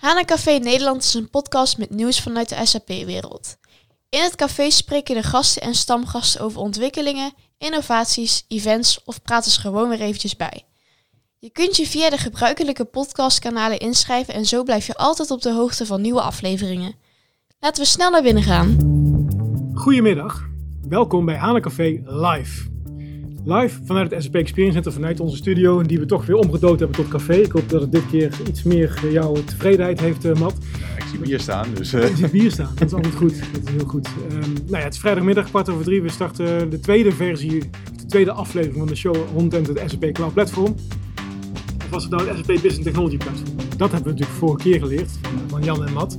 Hana Café Nederland is een podcast met nieuws vanuit de SAP-wereld. In het café spreken de gasten en stamgasten over ontwikkelingen, innovaties, events of praten ze gewoon weer eventjes bij. Je kunt je via de gebruikelijke podcastkanalen inschrijven en zo blijf je altijd op de hoogte van nieuwe afleveringen. Laten we snel naar binnen gaan. Goedemiddag, welkom bij Hana Café Live. Live vanuit het SAP Experience Center, vanuit onze studio, die we toch weer omgedood hebben tot café. Ik hoop dat het dit keer iets meer eh, jouw tevredenheid heeft, uh, Matt. Ja, ik zie bier staan, dus... Uh... Je ziet bier staan, dat is altijd goed. Dat is heel goed. Um, nou ja, het is vrijdagmiddag, kwart over drie. We starten de tweede versie, de tweede aflevering van de show rondom het SAP Cloud Platform. Of was het nou het SAP Business Technology Platform? Dat hebben we natuurlijk vorige keer geleerd van, van Jan en Matt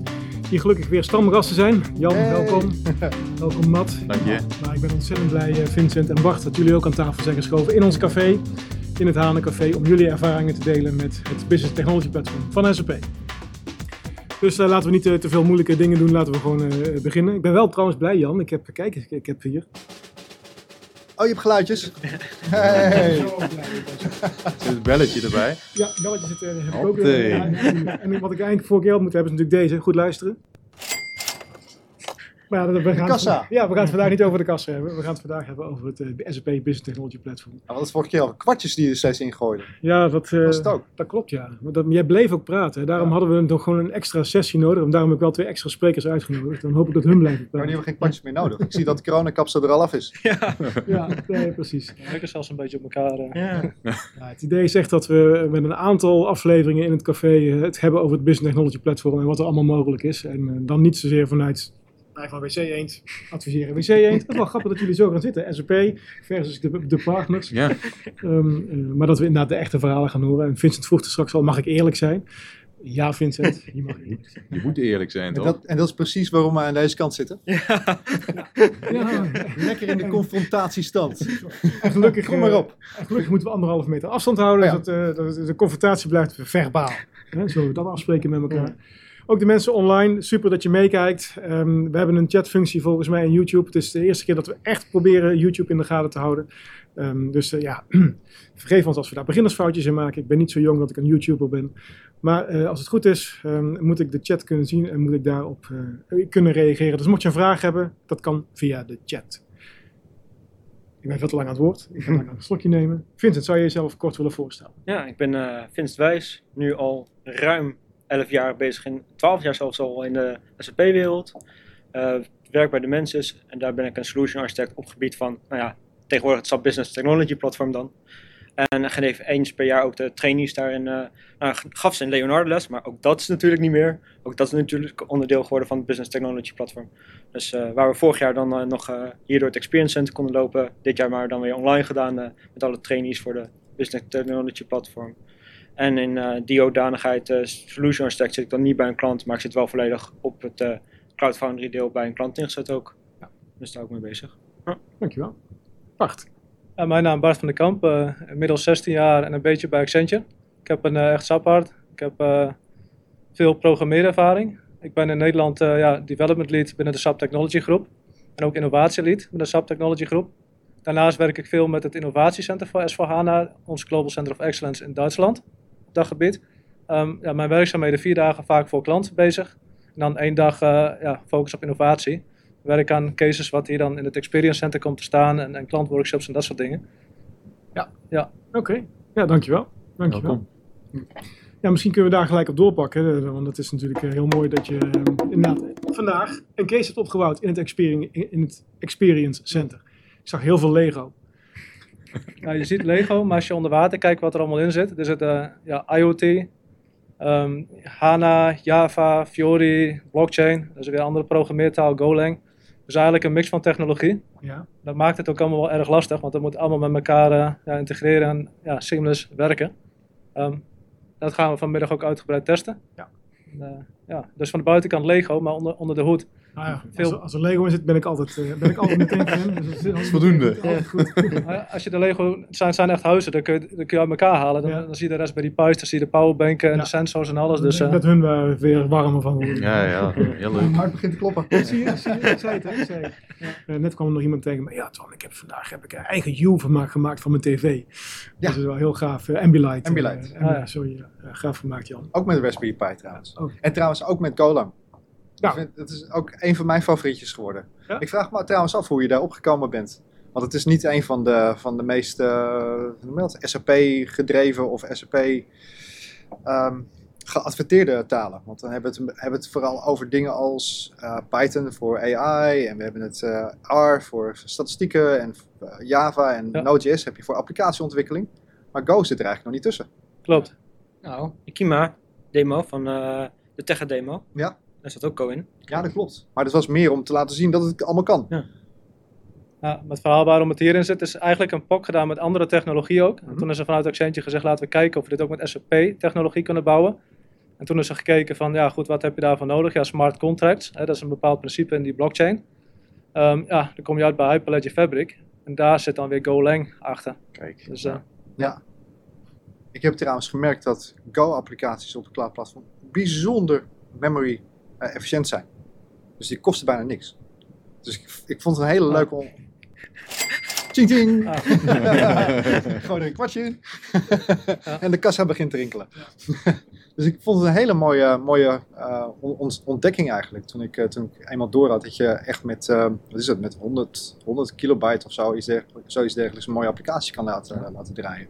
die gelukkig weer stamgasten zijn. Jan, welkom. welkom Matt. Dank je. Nou, ik ben ontzettend blij, Vincent en Bart, dat jullie ook aan tafel zijn geschoven in ons café, in het Hanencafé, om jullie ervaringen te delen met het Business Technology Platform van SAP. Dus uh, laten we niet uh, te veel moeilijke dingen doen, laten we gewoon uh, beginnen. Ik ben wel trouwens blij, Jan. Ik heb, kijk, ik, ik heb hier. Oh, je hebt geluidjes? Hey. Zit het belletje erbij? Ja, belletje zit er. Heb ik ook, en, en wat ik eigenlijk vorige keer had moeten hebben is natuurlijk deze. Goed luisteren. Maar ja, we gaan de kassa. Het, ja, we gaan het vandaag niet over de kassa hebben. We gaan het vandaag hebben over het uh, SAP Business Technology Platform. Ja, wat is vorige keer al kwartjes die je steeds ingooide? Ja, dat, uh, het ook? dat klopt ja. Maar dat, jij bleef ook praten. Daarom ja. hadden we nog gewoon een extra sessie nodig. En daarom heb ik wel twee extra sprekers uitgenodigd. Dan hoop ik dat hun blijven praten. Maar nu hebben we geen kwartjes meer nodig. Ik zie dat de coronakapsel er al af is. Ja, ja nee, precies. We lijken zelfs een beetje op elkaar. Uh. Ja. ja. het idee is echt dat we met een aantal afleveringen in het café het hebben over het Business Technology Platform. En wat er allemaal mogelijk is. En dan niet zozeer vanuit van WC Eend adviseren WC Eend. Het is wel grappig dat jullie zo gaan zitten. SAP versus de, de partners. Ja. Um, uh, maar dat we inderdaad de echte verhalen gaan horen. En Vincent vroeg er straks al, mag ik eerlijk zijn? Ja, Vincent, je mag eerlijk zijn. Je moet eerlijk zijn, toch? En dat, en dat is precies waarom we aan deze kant zitten. Ja. ja. Lekker in de confrontatiestand. En gelukkig, Kom maar op. En gelukkig moeten we anderhalve meter afstand houden. Ja. Zodat uh, de, de confrontatie blijft verbaal. Hè, zullen we dat afspreken met elkaar? Ook de mensen online, super dat je meekijkt. Um, we hebben een chatfunctie volgens mij in YouTube. Het is de eerste keer dat we echt proberen YouTube in de gaten te houden. Um, dus uh, ja, vergeef ons als we daar beginnersfoutjes in maken. Ik ben niet zo jong dat ik een YouTuber ben. Maar uh, als het goed is, um, moet ik de chat kunnen zien en moet ik daarop uh, kunnen reageren. Dus mocht je een vraag hebben, dat kan via de chat. Ik ben veel te lang aan het woord. Ik ga een slokje nemen. Vincent, zou je jezelf kort willen voorstellen? Ja, ik ben Vincent Wijs. Nu al ruim 11 jaar bezig, in 12 jaar zelfs al in de SAP-wereld. Uh, werk bij de Mensis en daar ben ik een solution architect op gebied van, nou ja, tegenwoordig het SAP Business Technology Platform dan. En geef eens per jaar ook de trainees daarin. Uh, nou, gaf ze in Leonardo les, maar ook dat is natuurlijk niet meer. Ook dat is natuurlijk onderdeel geworden van het Business Technology Platform. Dus uh, waar we vorig jaar dan nog hier door het Experience Center konden lopen, dit jaar maar dan weer online gedaan met alle trainees voor de Business Technology Platform. En in uh, die hoedanigheid, uh, solution architect, zit ik dan niet bij een klant, maar ik zit wel volledig op het uh, Cloud Foundry deel bij een klant ingezet ook. Ja. Dus daar ook mee bezig. Ja. Dankjewel. Bart. Uh, mijn naam is Bart van den Kamp, inmiddels 16 jaar en een beetje bij Accenture. Ik heb een echt saphart. Ik heb veel programmeerervaring. Ik ben in Nederland ja, development lead binnen de SAP Technology groep. En ook innovatie lead binnen de SAP Technology groep. Daarnaast werk ik veel met het innovatiecenter voor S4HANA, ons Global Center of Excellence in Duitsland dat gebied. Um, ja, mijn werkzaamheden vier dagen vaak voor klanten bezig. En dan één dag uh, ja, focus op innovatie. Werk aan cases wat hier dan in het Experience Center komt te staan en, en klantworkshops en dat soort dingen. Ja, ja. oké. Okay. Ja, dankjewel. dankjewel. Welkom. Ja, misschien kunnen we daar gelijk op doorpakken. Want het is natuurlijk heel mooi dat je inderdaad vandaag een case hebt opgebouwd in het, in het Experience Center. Ik zag heel veel Lego. Nou, je ziet Lego, maar als je onder water kijkt wat er allemaal in zit. Er zit uh, ja, IoT, um, HANA, Java, Fiori, blockchain. Dat is weer een andere programmeertaal, Golang. Dus eigenlijk een mix van technologie. Ja. Dat maakt het ook allemaal wel erg lastig, want dat moet allemaal met elkaar uh, ja, integreren en ja, seamless werken. Um, dat gaan we vanmiddag ook uitgebreid testen. Ja. Uh, ja. Dus van de buitenkant Lego, maar onder, onder de hoed Nou ja, Veel- als, als er Lego in zit, ben ik altijd, eh, ben ik altijd meteen fan. Dus dat is voldoende. Ja, als je de Lego, het zijn, zijn echt huizen, dan kun, je, dan kun je uit elkaar halen. Dan, Ja. dan zie je de Raspberry Pi's, dan zie je de powerbanken en Ja. de sensors en alles. Dus, Ik eh, dat hun weer warmer van worden. Ja, ja, heel leuk. Mijn hart begint te kloppen. Zie je, zie je, ik zei het, hè, ik zei het. Eh, net kwam er nog iemand tegen me. Ja, Twan, ik heb vandaag heb ik een eigen U-vermaak gemaakt van mijn tv. Ja. Dat is wel heel gaaf. eh, Ambilight. Ambilight. Ah, ja. Sorry, gaaf gemaakt, Jan. Ook met de Raspberry Pi trouwens. Ook. En trouwens ook met Golang. Ja. Ik vind, dat is ook een van mijn favorietjes geworden. Ja? Ik vraag me trouwens af hoe je daar opgekomen bent. Want het is niet een van de, van de meest eh? SAP-gedreven of SAP ehm, geadverteerde talen. Want dan hebben we het, hebben we het vooral over dingen als eh, Python voor AI. En we hebben het eh, R voor statistieken. En Java en Ja. Node.js heb je voor applicatieontwikkeling. Maar Go zit er eigenlijk nog niet tussen. klopt. Nou, de Kima demo van eh, de Tegra demo. Ja. Daar zat ook Go in. Ja, dat klopt. Maar dat was meer om te laten zien dat het allemaal kan. Ja, maar het verhaal waarom het hierin zit, is eigenlijk een POC gedaan met andere technologie ook. En Mhm. toen is er vanuit Accenture gezegd, laten we kijken of we dit ook met SAP-technologie kunnen bouwen. En toen is er gekeken van, ja goed, wat heb je daarvoor nodig? Ja, smart contracts, hè, dat is een bepaald principe in die blockchain. Ehm, ja, dan kom je uit bij Hyperledger Fabric. En daar zit dan weer Golang achter. Kijk. Dus eh, Ja. Ik heb trouwens gemerkt dat Go-applicaties op het cloud platform bijzonder memory eh, efficiënt zijn. Dus die kosten bijna niks. Dus ik, ik vond het een hele leuke... On... Tjing tjing! ah, Gewoon een kwartje. Ja. en de kassa begint te rinkelen. dus ik vond het een hele mooie, mooie eh, on- on- ontdekking eigenlijk. Toen ik, eh, toen ik eenmaal door had dat je echt met, eh, wat is het, met 100, 100 kilobyte of zo, iets dergelijks, zoiets dergelijks een mooie applicatie kan laten, laten draaien.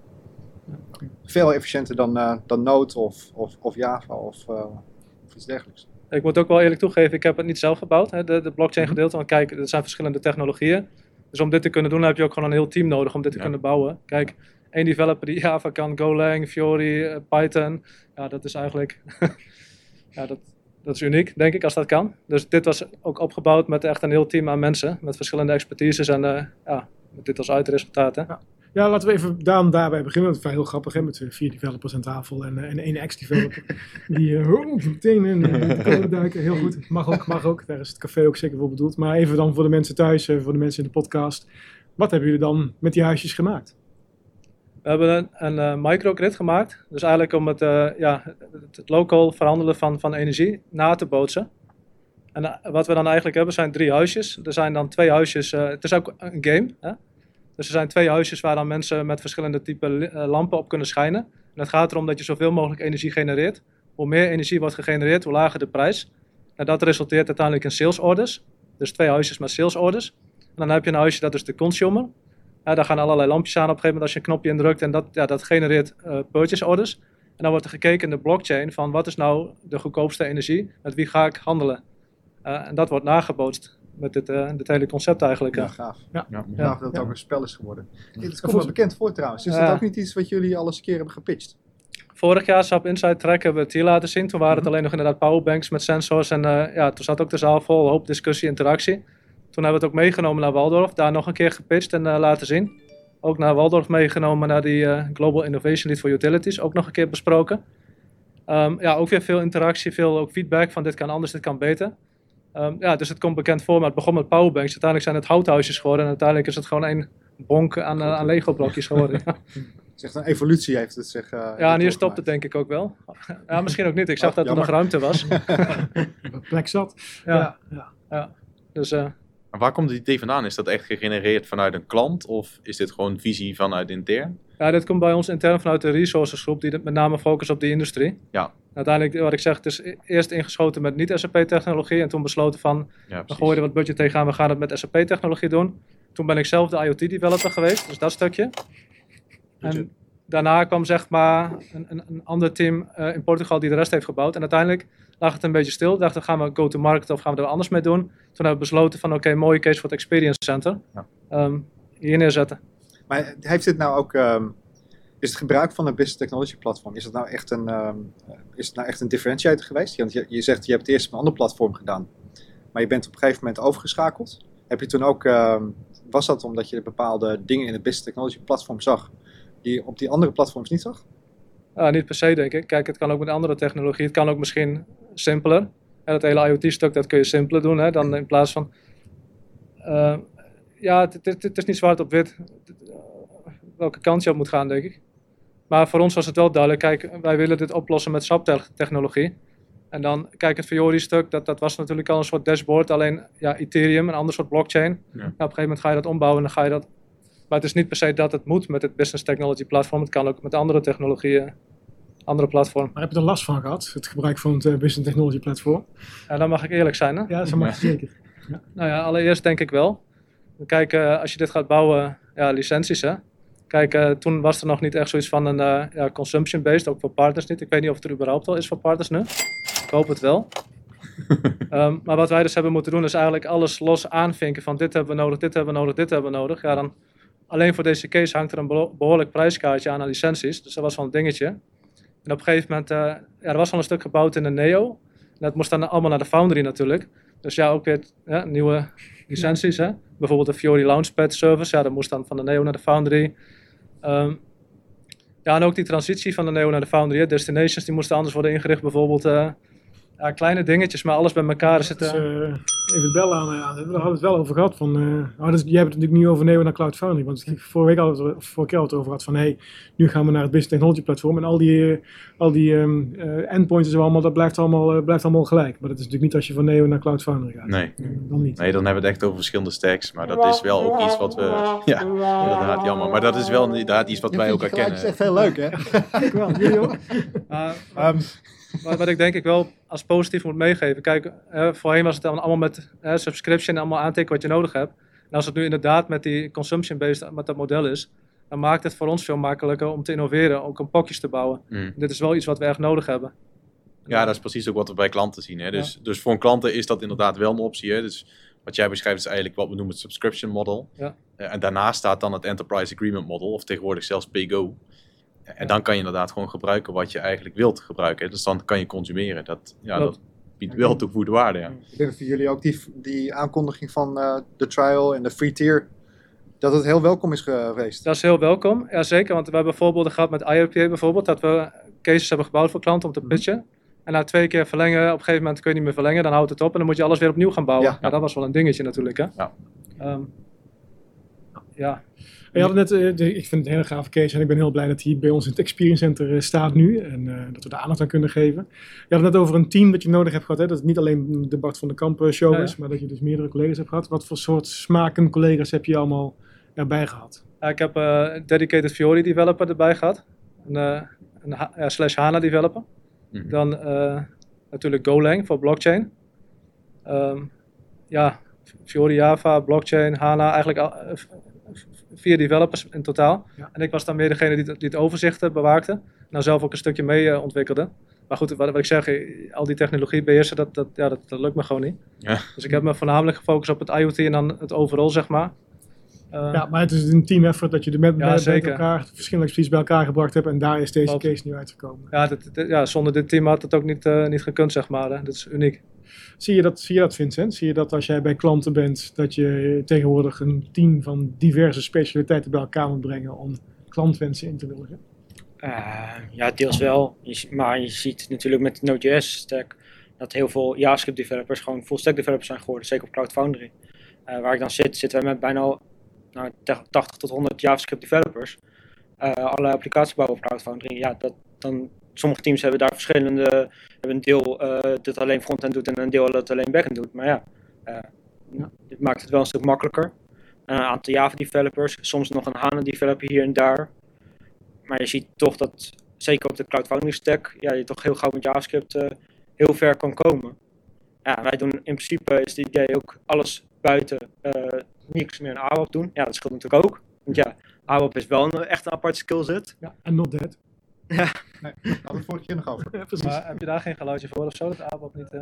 Veel efficiënter dan, dan Node of, of, of Java of, of iets dergelijks. Ik moet ook wel eerlijk toegeven, ik heb het niet zelf gebouwd, hè, de, de blockchain gedeelte. Want kijk, er zijn verschillende technologieën. Dus om dit te kunnen doen heb je ook gewoon een heel team nodig om dit te Ja. kunnen bouwen. Kijk, één developer die Java kan, Golang, Fiori, eh, Python. Ja, dat is eigenlijk, ja, dat, dat is uniek, denk ik, als dat kan. Dus dit was ook opgebouwd met echt een heel team aan mensen, met verschillende expertises en eh, ja, met dit als uitresultaat. Hè. Ja, laten we even daarom daarbij beginnen. Want het is wel heel grappig hè, met eh, vier developers aan tafel en, eh, en één ex-developer. Die eh, oh, meteen in de code duiken. Heel goed. Mag ook, mag ook. Daar is het café ook zeker voor bedoeld. Maar even dan voor de mensen thuis, voor de mensen in de podcast. Wat hebben jullie dan met die huisjes gemaakt? We hebben een, een eh, microgrid gemaakt. Dus eigenlijk om het, eh, ja, het, het local verhandelen van, van energie na te bootsen. En wat we dan eigenlijk hebben zijn drie huisjes. Er zijn dan twee huisjes, eh, het is ook een game. Hè? Dus er zijn twee huisjes waar dan mensen met verschillende type eh, lampen op kunnen schijnen. En het gaat erom dat je zoveel mogelijk energie genereert. Hoe meer energie wordt gegenereerd, hoe lager de prijs. En dat resulteert uiteindelijk in sales orders. Dus twee huisjes met sales orders. En dan heb je een huisje dat is de consumer. Ja, daar gaan allerlei lampjes aan op een gegeven moment als je een knopje indrukt en dat, ja, dat genereert eh, purchase orders. En dan wordt er gekeken in de blockchain van wat is nou de goedkoopste energie, met wie ga ik handelen. Eh, en dat wordt nagebootst met dit, eh, dit hele concept eigenlijk. Ja, gaaf. Ja. Ja. Gaaf dat het Ja. ook een spel is geworden. Het komt me bekend voor trouwens. Is dat ook niet iets wat jullie al eens een keer hebben gepitcht? Vorig jaar SAP Inside Track hebben we het hier laten zien. Toen waren het Mhm. alleen nog inderdaad powerbanks met sensors. En eh, ja, toen zat ook de zaal vol, hoop discussie, interactie. Toen hebben we het ook meegenomen naar Waldorf. Daar nog een keer gepitcht en eh, laten zien. Ook naar Waldorf meegenomen, naar die eh, Global Innovation Lead for Utilities. Ook nog een keer besproken. Ehm, ja, ook weer veel interactie, veel ook feedback van dit kan anders, dit kan beter. Ehm, ja, dus het komt bekend voor, maar het begon met powerbanks. Uiteindelijk zijn het houthuisjes geworden. En uiteindelijk is het gewoon één bonk aan, eh, aan Lego blokjes geworden. ja, Het is echt een evolutie heeft het zich. eh, ja, en hier stopt het denk ik ook wel. Ja, misschien ook niet. Ik zag Ach, dat er nog ruimte was. Plek zat. Ja, ja. dus eh, Maar waar komt het idee vandaan? Is dat echt gegenereerd vanuit een klant? Of is dit gewoon visie vanuit intern? ja, dit komt bij ons intern vanuit de resourcesgroep die met name focust op die industrie. Ja. Uiteindelijk, wat ik zeg, het is e- eerst ingeschoten met niet-SAP-technologie en toen besloten van, Ja, we gooien er wat budget tegenaan, we gaan het met SAP-technologie doen. Toen ben ik zelf de IoT-developer geweest, dus dat stukje. En daarna kwam zeg maar een, een, een ander team eh, in Portugal die de rest heeft gebouwd. En uiteindelijk lag het een beetje stil. Dachten, gaan we go-to-market of gaan we er anders mee doen? Toen hebben we besloten van, oké, mooie case voor het Experience Center. Ja. Ehm, hier neerzetten. Maar heeft dit nou ook. ehm, is het gebruik van een business technology platform, is het nou echt een, ehm, is het nou echt een differentiator geweest? Want je, je zegt je hebt het eerst op een ander platform gedaan, maar je bent op een gegeven moment overgeschakeld. Heb je toen ook, ehm, was dat omdat je bepaalde dingen in het business technology platform zag, die je op die andere platforms niet zag? Ah, niet per se, denk ik. Kijk, het kan ook met andere technologie. Het kan ook misschien simpeler. En dat hele IoT-stuk, dat kun je simpeler doen, hè, dan in plaats van... eh, ja, het, het, het is niet zwart op wit welke kant je op moet gaan, denk ik. Maar voor ons was het wel duidelijk, kijk, wij willen dit oplossen met SAP-technologie. En dan, kijk, het Fiori-stuk, dat, dat was natuurlijk al een soort dashboard, alleen ja, Ethereum, een ander soort blockchain. Ja. Nou, op een gegeven moment ga je dat ombouwen en dan ga je dat... Maar het is niet per se dat het moet met het Business Technology Platform, het kan ook met andere technologieën, andere platform. Maar heb je er last van gehad, het gebruik van het eh, Business Technology Platform? En dan mag ik eerlijk zijn, hè? Ja, zo mag je zeker. Nou ja, allereerst denk ik wel. Kijk, eh, als je dit gaat bouwen, ja, licenties hè. Kijk, eh, toen was er nog niet echt zoiets van een eh, ja, consumption-based, ook voor partners niet. Ik weet niet of het er überhaupt al is voor partners nu. Ik hoop het wel. Ehm, maar wat wij dus hebben moeten doen, is eigenlijk alles los aanvinken van dit hebben we nodig, dit hebben we nodig, dit hebben we nodig. Ja, dan alleen voor deze case hangt er een beho- behoorlijk prijskaartje aan aan licenties. Dus dat was wel een dingetje. En op een gegeven moment, eh, ja, er was al een stuk gebouwd in de Neo. En dat moest dan allemaal naar de Foundry natuurlijk. Dus ja, ook weer ja, nieuwe licenties. Hè? Bijvoorbeeld de Fiori Launchpad service. Ja, dat moest dan van de Neo naar de Foundry. Ehm, ja, en ook die transitie van de Neo naar de Foundry. Destinations die moesten anders worden ingericht. Bijvoorbeeld eh, ja, kleine dingetjes, maar alles bij elkaar is het... Dus, eh, eh, even het bel aan, aan. We hadden het wel over gehad. Van, eh, oh, dus, jij hebt het natuurlijk nu over Neo naar Cloud Foundry. Want ik vorige week we of vorige keer we het over gehad van hey, nu gaan we naar het Business Technology Platform. En al die, eh, al die ehm, eh, endpoints en zo allemaal, dat blijft allemaal, eh, blijft allemaal gelijk. Maar dat is natuurlijk niet als je van Neo naar Cloud Foundry gaat. Nee. Eh, dan niet. Nee, dan hebben we het echt over verschillende stacks. Maar dat is wel ook iets wat we. Ja, inderdaad, jammer. Maar dat is wel inderdaad iets wat wij ook Het is herkennen. echt heel leuk, hè? Ik wel, jullie ook? Maar- Wat, ik denk ik wel als positief moet meegeven. Kijk, eh, voorheen was het dan allemaal met eh, subscription allemaal aantikken wat je nodig hebt. En als het nu inderdaad met die consumption-based met dat model is, dan maakt het voor ons veel makkelijker om te innoveren, ook om pokjes te bouwen. Mm. Dit is wel iets wat we echt nodig hebben. Ja, dat is precies ook wat we bij klanten zien. Hè? Dus, dus voor een klanten is dat inderdaad wel een optie. Hè? Dus wat jij beschrijft is eigenlijk wat we noemen het subscription model. Ja. Eh, en daarnaast staat dan het enterprise agreement model, of tegenwoordig zelfs pay-go. En dan kan je inderdaad gewoon gebruiken wat je eigenlijk wilt gebruiken. Dus dan kan je consumeren. Dat, ja, dat biedt wel toegevoegde waarde. Ja. ik denk dat voor jullie ook die, die aankondiging van eh, de trial en de free tier, dat het heel welkom is geweest. Dat is heel welkom, ja zeker. Want we hebben voorbeelden gehad met IRPA bijvoorbeeld, dat we cases hebben gebouwd voor klanten om te pitchen. En na twee keer verlengen, op een gegeven moment kun je niet meer verlengen, dan houdt het op en dan moet je alles weer opnieuw gaan bouwen. Ja. Ja, dat was wel een dingetje natuurlijk. Hè? Ja. Ehm, ja. Je had het net, eh, de- ik vind het een hele gave case en ik ben heel blij dat hij bij ons in het Experience Center eh, staat nu en eh, dat we daar aandacht aan kunnen geven. Je had het net over een team dat je nodig hebt gehad, hè? dat het niet alleen de Bart van de Kamp show Ja, is, maar dat je dus meerdere collega's hebt gehad. Wat voor soort smaken collega's heb je allemaal erbij gehad? Ja, ik heb eh, een dedicated Fiori developer erbij gehad. Een, eh, een ha- slash HANA developer. Mhm. Dan eh, natuurlijk Golang voor blockchain. Ehm, ja, Fiori Java, blockchain, HANA, eigenlijk al, vier developers in totaal. Ja. En ik was dan meer degene die, het- die het overzicht eh, bewaakte. Nou zelf ook een stukje mee eh, ontwikkelde. Maar goed, wat, wat ik zeg, eh, al die technologie beheersen, dat, dat, ja, dat, dat lukt me gewoon niet. Ja. Dus ik heb me voornamelijk gefocust op het IoT en dan het overal, zeg maar. Eh, Ja, maar het is een team effort dat je de met, Ja, met, met zeker. elkaar verschillende expertise bij elkaar gebracht hebt en daar is deze Klopt. case nu uitgekomen. Ja, dit- dit- ja, zonder dit team had het ook niet, eh, niet gekund, zeg maar. Hè. Dit is uniek. Zie je, dat, zie je dat, Vincent? Zie je dat als jij bij klanten bent, dat je tegenwoordig een team van diverse specialiteiten bij elkaar moet brengen om klantwensen in te willen? Eh, ja, deels wel. Maar je ziet natuurlijk met de Node.js stack dat heel veel JavaScript developers gewoon full stack developers zijn geworden, zeker op Cloud Foundry. Eh, waar ik dan zit, zitten wij met bijna nou, te- 80 tot 100 JavaScript developers. Eh, alle applicaties bouwen op Cloud Foundry. Ja, dat, dan, sommige teams hebben daar verschillende, hebben een deel eh, dat alleen frontend doet en een deel dat alleen backend doet. Maar ja, eh, dit maakt het wel een stuk makkelijker. een aantal Java developers, soms nog een HANA developer hier en daar. Maar je ziet toch dat, zeker op de Cloud stack, ja, je toch heel gauw met JavaScript eh, heel ver kan komen. Ja, wij doen in principe is het idee ook alles buiten eh, niks meer in AWAP doen. Ja, dat scheelt natuurlijk ook. Want ja, AWAP is wel een, echt een apart skillset. Ja, en not that. Nee, daar hadden we vorige keer nog over. Ja, precies. Maar heb je daar geen geluidje voor of zo? Dat ABAP niet... eh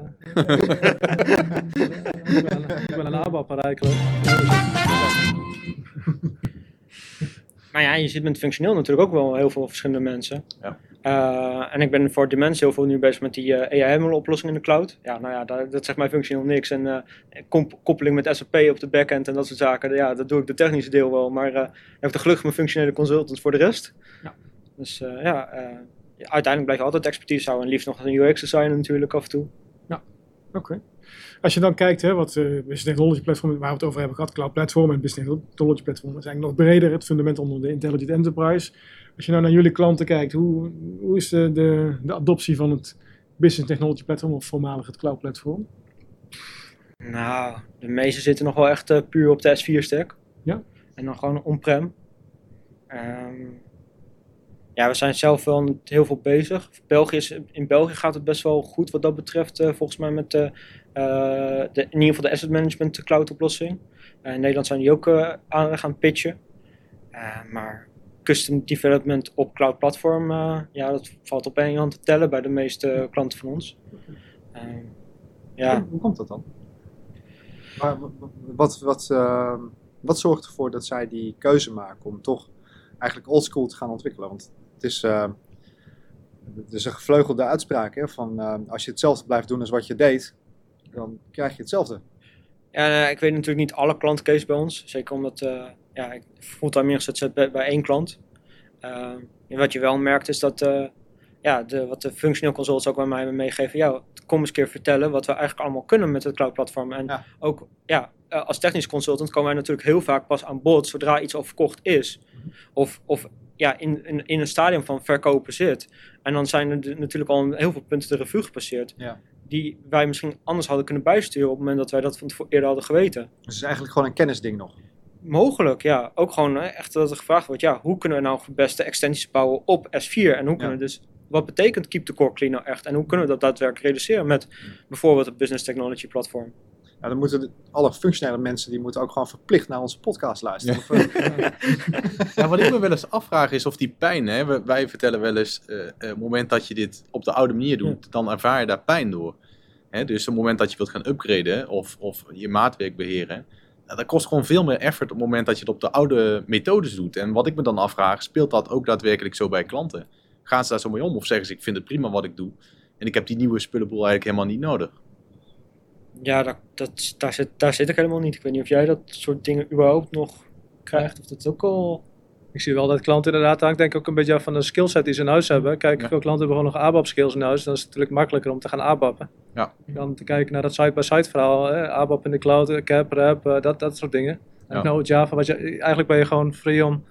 ik, ben een, ik ben een. Maar ja, je zit met functioneel natuurlijk ook wel heel veel verschillende mensen. Ja. Eh, en ik ben voor Dimens heel veel nu bezig met die eh AI-oplossing in de cloud. Ja, nou ja, daar- dat zegt mij functioneel niks. En eh, kom- koppeling met SAP op de backend en dat soort zaken, ja, dat doe ik de technische deel wel. Maar eh, ik heb de gelukkig mijn functionele consultant voor de rest. Ja. Dus eh, ja, eh, ja, uiteindelijk blijf je altijd expertise houden. En liefst nog een UX designer natuurlijk af en toe. Oké. Als je dan kijkt, hè, wat uh, Business Technology Platform, waar we het over hebben gehad, Cloud Platform en Business Technology Platform, is eigenlijk nog breder, het fundament onder de Intelligent Enterprise. Als je nou naar jullie klanten kijkt, hoe, hoe is de, de, de adoptie van het Business Technology Platform of voormalig het Cloud Platform? Nou, de meeste zitten nog wel echt uh, puur op de S4-stack. Ja. En dan gewoon on-prem. Um, ja, we zijn zelf wel heel veel bezig. België is, in België gaat het best wel goed wat dat betreft, uh, volgens mij met de, uh, de, in ieder geval de asset management cloud oplossing. In Nederland zijn die ook aan gaan pitchen. maar custom development op cloud platform, ja, dat valt op één hand te tellen bij de meeste klanten van ons. Ehm, ja. Hoe komt dat dan? Wat, wat, wat zorgt ervoor dat zij die keuze maken om toch eigenlijk oldschool te gaan ontwikkelen? Want het is, uh, het is een gevleugelde uitspraak hè, van uh, als je hetzelfde blijft doen als wat je deed, dan krijg je hetzelfde. Ja, ik weet natuurlijk niet alle klantcase bij ons. Zeker omdat uh, ja, ik fulltime ingezet zit bij, bij één klant. en wat je wel merkt is dat ja, de, wat de functioneel consultants ook bij mij meegeven. Ja, kom eens een keer vertellen wat we eigenlijk allemaal kunnen met het cloud platform. En ook ja, als technisch consultant komen wij natuurlijk heel vaak pas aan bod zodra iets al verkocht is. Of, of ja, in, in, in een stadium van verkopen zit. En dan zijn er natuurlijk al heel veel punten de revue gepasseerd. Ja. Die wij misschien anders hadden kunnen bijsturen op het moment dat wij dat van eerder hadden geweten. Dus het is eigenlijk gewoon een kennisding nog. Mogelijk, ja. Ook gewoon hè, echt dat er gevraagd wordt, ja, hoe kunnen we nou de beste extensies bouwen op S4? En hoe kunnen we dus, wat betekent Keep the Core Clean nou echt? En hoe kunnen we dat daadwerkelijk reduceren met bijvoorbeeld het Business Technology Platform? Nou, dan moeten alle functionele mensen die moeten ook gewoon verplicht naar onze podcast luisteren. Ja. ja, wat ik me wel eens afvraag is of die pijn, hè, wij vertellen wel eens, uh, het moment dat je dit op de oude manier doet, dan ervaar je daar pijn door. Hè, dus op het moment dat je wilt gaan upgraden of, of je maatwerk beheren, nou, dat kost gewoon veel meer effort op het moment dat je het op de oude methodes doet. En wat ik me dan afvraag, speelt dat ook daadwerkelijk zo bij klanten? Gaan ze daar zo mee om of zeggen ze ik vind het prima wat ik doe en ik heb die nieuwe spullenboel eigenlijk helemaal niet nodig? Ja, dat, dat, daar, zit, daar zit ik helemaal niet. Ik weet niet of jij dat soort dingen überhaupt nog krijgt. Of dat ook al... Ik zie wel dat klanten inderdaad hangt denk ik ook een beetje af van de skillset die ze in huis hebben. Kijk, veel klanten hebben gewoon nog ABAP skills in huis. Dan is het natuurlijk makkelijker om te gaan ABAPen. Ja. Dan te kijken naar dat site-by-site verhaal. Hè? ABAP in de cloud, CAP, RAP, uh, dat, dat soort dingen. En ja. nou Java, wat je, eigenlijk ben je gewoon free om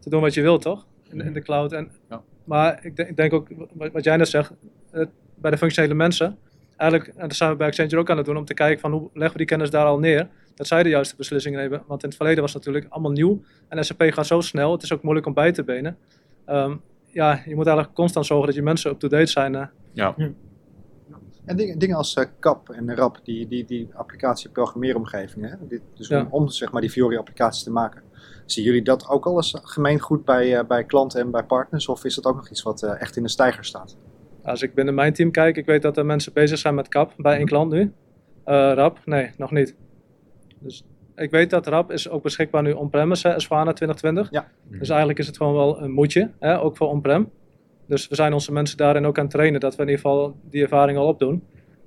te doen wat je wilt, toch? In, in de cloud. En, ja. Maar ik, denk, ik denk ook, wat jij net zegt, bij de functionele mensen eigenlijk, en dat zijn we bij Accenture ook aan het doen, om te kijken van hoe leggen we die kennis daar al neer. Dat zij de juiste beslissingen nemen. Want in het verleden was het natuurlijk allemaal nieuw. En SAP gaat zo snel, het is ook moeilijk om bij te benen. Um, ja, je moet eigenlijk constant zorgen dat je mensen up-to-date zijn. Uh. Ja. En dingen, dingen als uh, CAP en RAP, die, die, die applicatie-programmeeromgevingen, dus om, om, zeg maar die Fiori-applicaties te maken. Zien jullie dat ook al eens gemeengoed bij, uh, bij klanten en bij partners? Of is dat ook nog iets wat echt in de stijger staat? Als ik binnen mijn team kijk, ik weet dat er mensen bezig zijn met CAP bij één klant nu. Uh, RAP, nee, nog niet. Dus ik weet dat RAP is ook beschikbaar nu on-premise, Aswana 2020. Ja. Dus eigenlijk is het gewoon wel een moedje, hè, ook voor on-prem. Dus we zijn onze mensen daarin ook aan het trainen, dat we in ieder geval die ervaring al opdoen.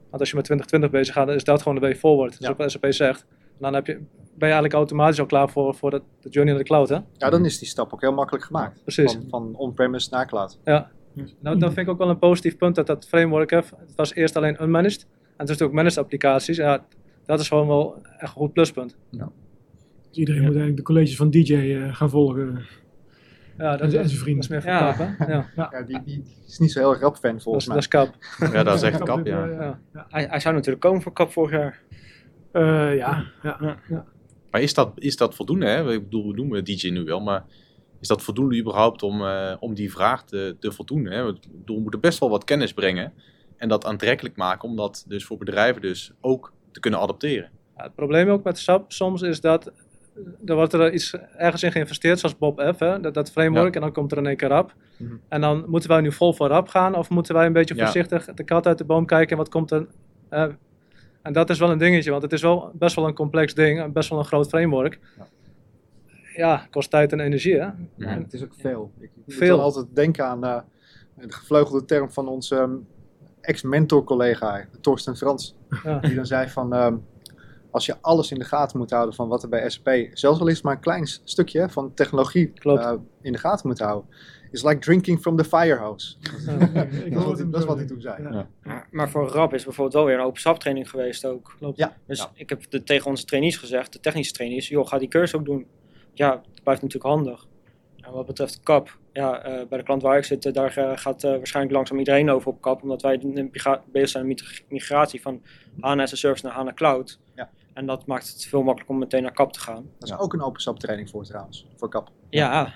Want als je met 2020 bezig gaat, dan is dat gewoon de way forward. Is ook wat SAP zegt. En dan heb je, ben je eigenlijk automatisch al klaar voor, voor de, de journey naar de cloud, hè? Ja, dan is die stap ook heel makkelijk gemaakt. Precies. Van, van on-premise naar cloud. Ja, nou, dat vind ik ook wel een positief punt dat dat framework heeft. Het was eerst alleen unmanaged. En het is ook managed applicaties. Ja, dat is gewoon wel echt een goed pluspunt. Ja. Dus iedereen moet eigenlijk de colleges van DJ uh, gaan volgen. Ja, dat, en zijn vrienden. Dat is meer ja. Kap, hè? Ja. ja. die, die, is niet zo heel rap fan volgens mij. Dat is Kap. Ja, dat is echt Kap, ja. ja. Hij, hij, zou natuurlijk komen voor Kap vorig jaar. Uh, ja. Ja. ja. Maar is dat, is dat voldoende? Hè? Ik bedoel, we noemen DJ nu wel, maar is dat voldoende überhaupt om, uh, om die vraag te, te voldoen? Hè? We, we moeten best wel wat kennis brengen en dat aantrekkelijk maken om dat dus voor bedrijven dus ook te kunnen adopteren. Ja, het probleem ook met SAP soms is dat er wordt er iets ergens in geïnvesteerd, zoals Bob F, hè, dat, dat framework, ja. en dan komt er in één keer rap. Mm -hmm. En dan moeten wij nu vol voor rap gaan, of moeten wij een beetje voorzichtig de kat uit de boom kijken en wat komt er... Uh, en dat is wel een dingetje, want het is wel best wel een complex ding, best wel een groot framework. Ja ja, kost tijd en energie. Hè? Ja, het is ook veel. Ik veel. altijd denken aan uh, de gevleugelde term van onze um, ex-mentor-collega, Torsten Frans. Ja. Die dan zei van, um, als je alles in de gaten moet houden van wat er bij SAP, zelfs al is het maar een klein stukje van technologie uh, in de gaten moet houden, is It's like drinking from the fire hose. Ik dat, is wat, hem dat is zo wat hij toen zei. Ja. Ja, maar voor RAP is bijvoorbeeld wel weer een open SAP training geweest ook. Klopt. Ja, Dus ja. ik heb de, tegen onze trainees gezegd, de technische trainees, joh, ga die cursus ook doen. Ja, dat blijft natuurlijk handig. En wat betreft CAP, ja, eh, bij de klant waar ik zit, eh, daar eh, gaat waarschijnlijk langzaam iedereen over op CAP, omdat wij bezig zijn met migratie van HANA as a service naar HANA Cloud. Ja. En dat maakt het veel makkelijker om meteen naar CAP te gaan. Dat is Ja. ook een open SAP training voor trouwens, voor KAP. Ja,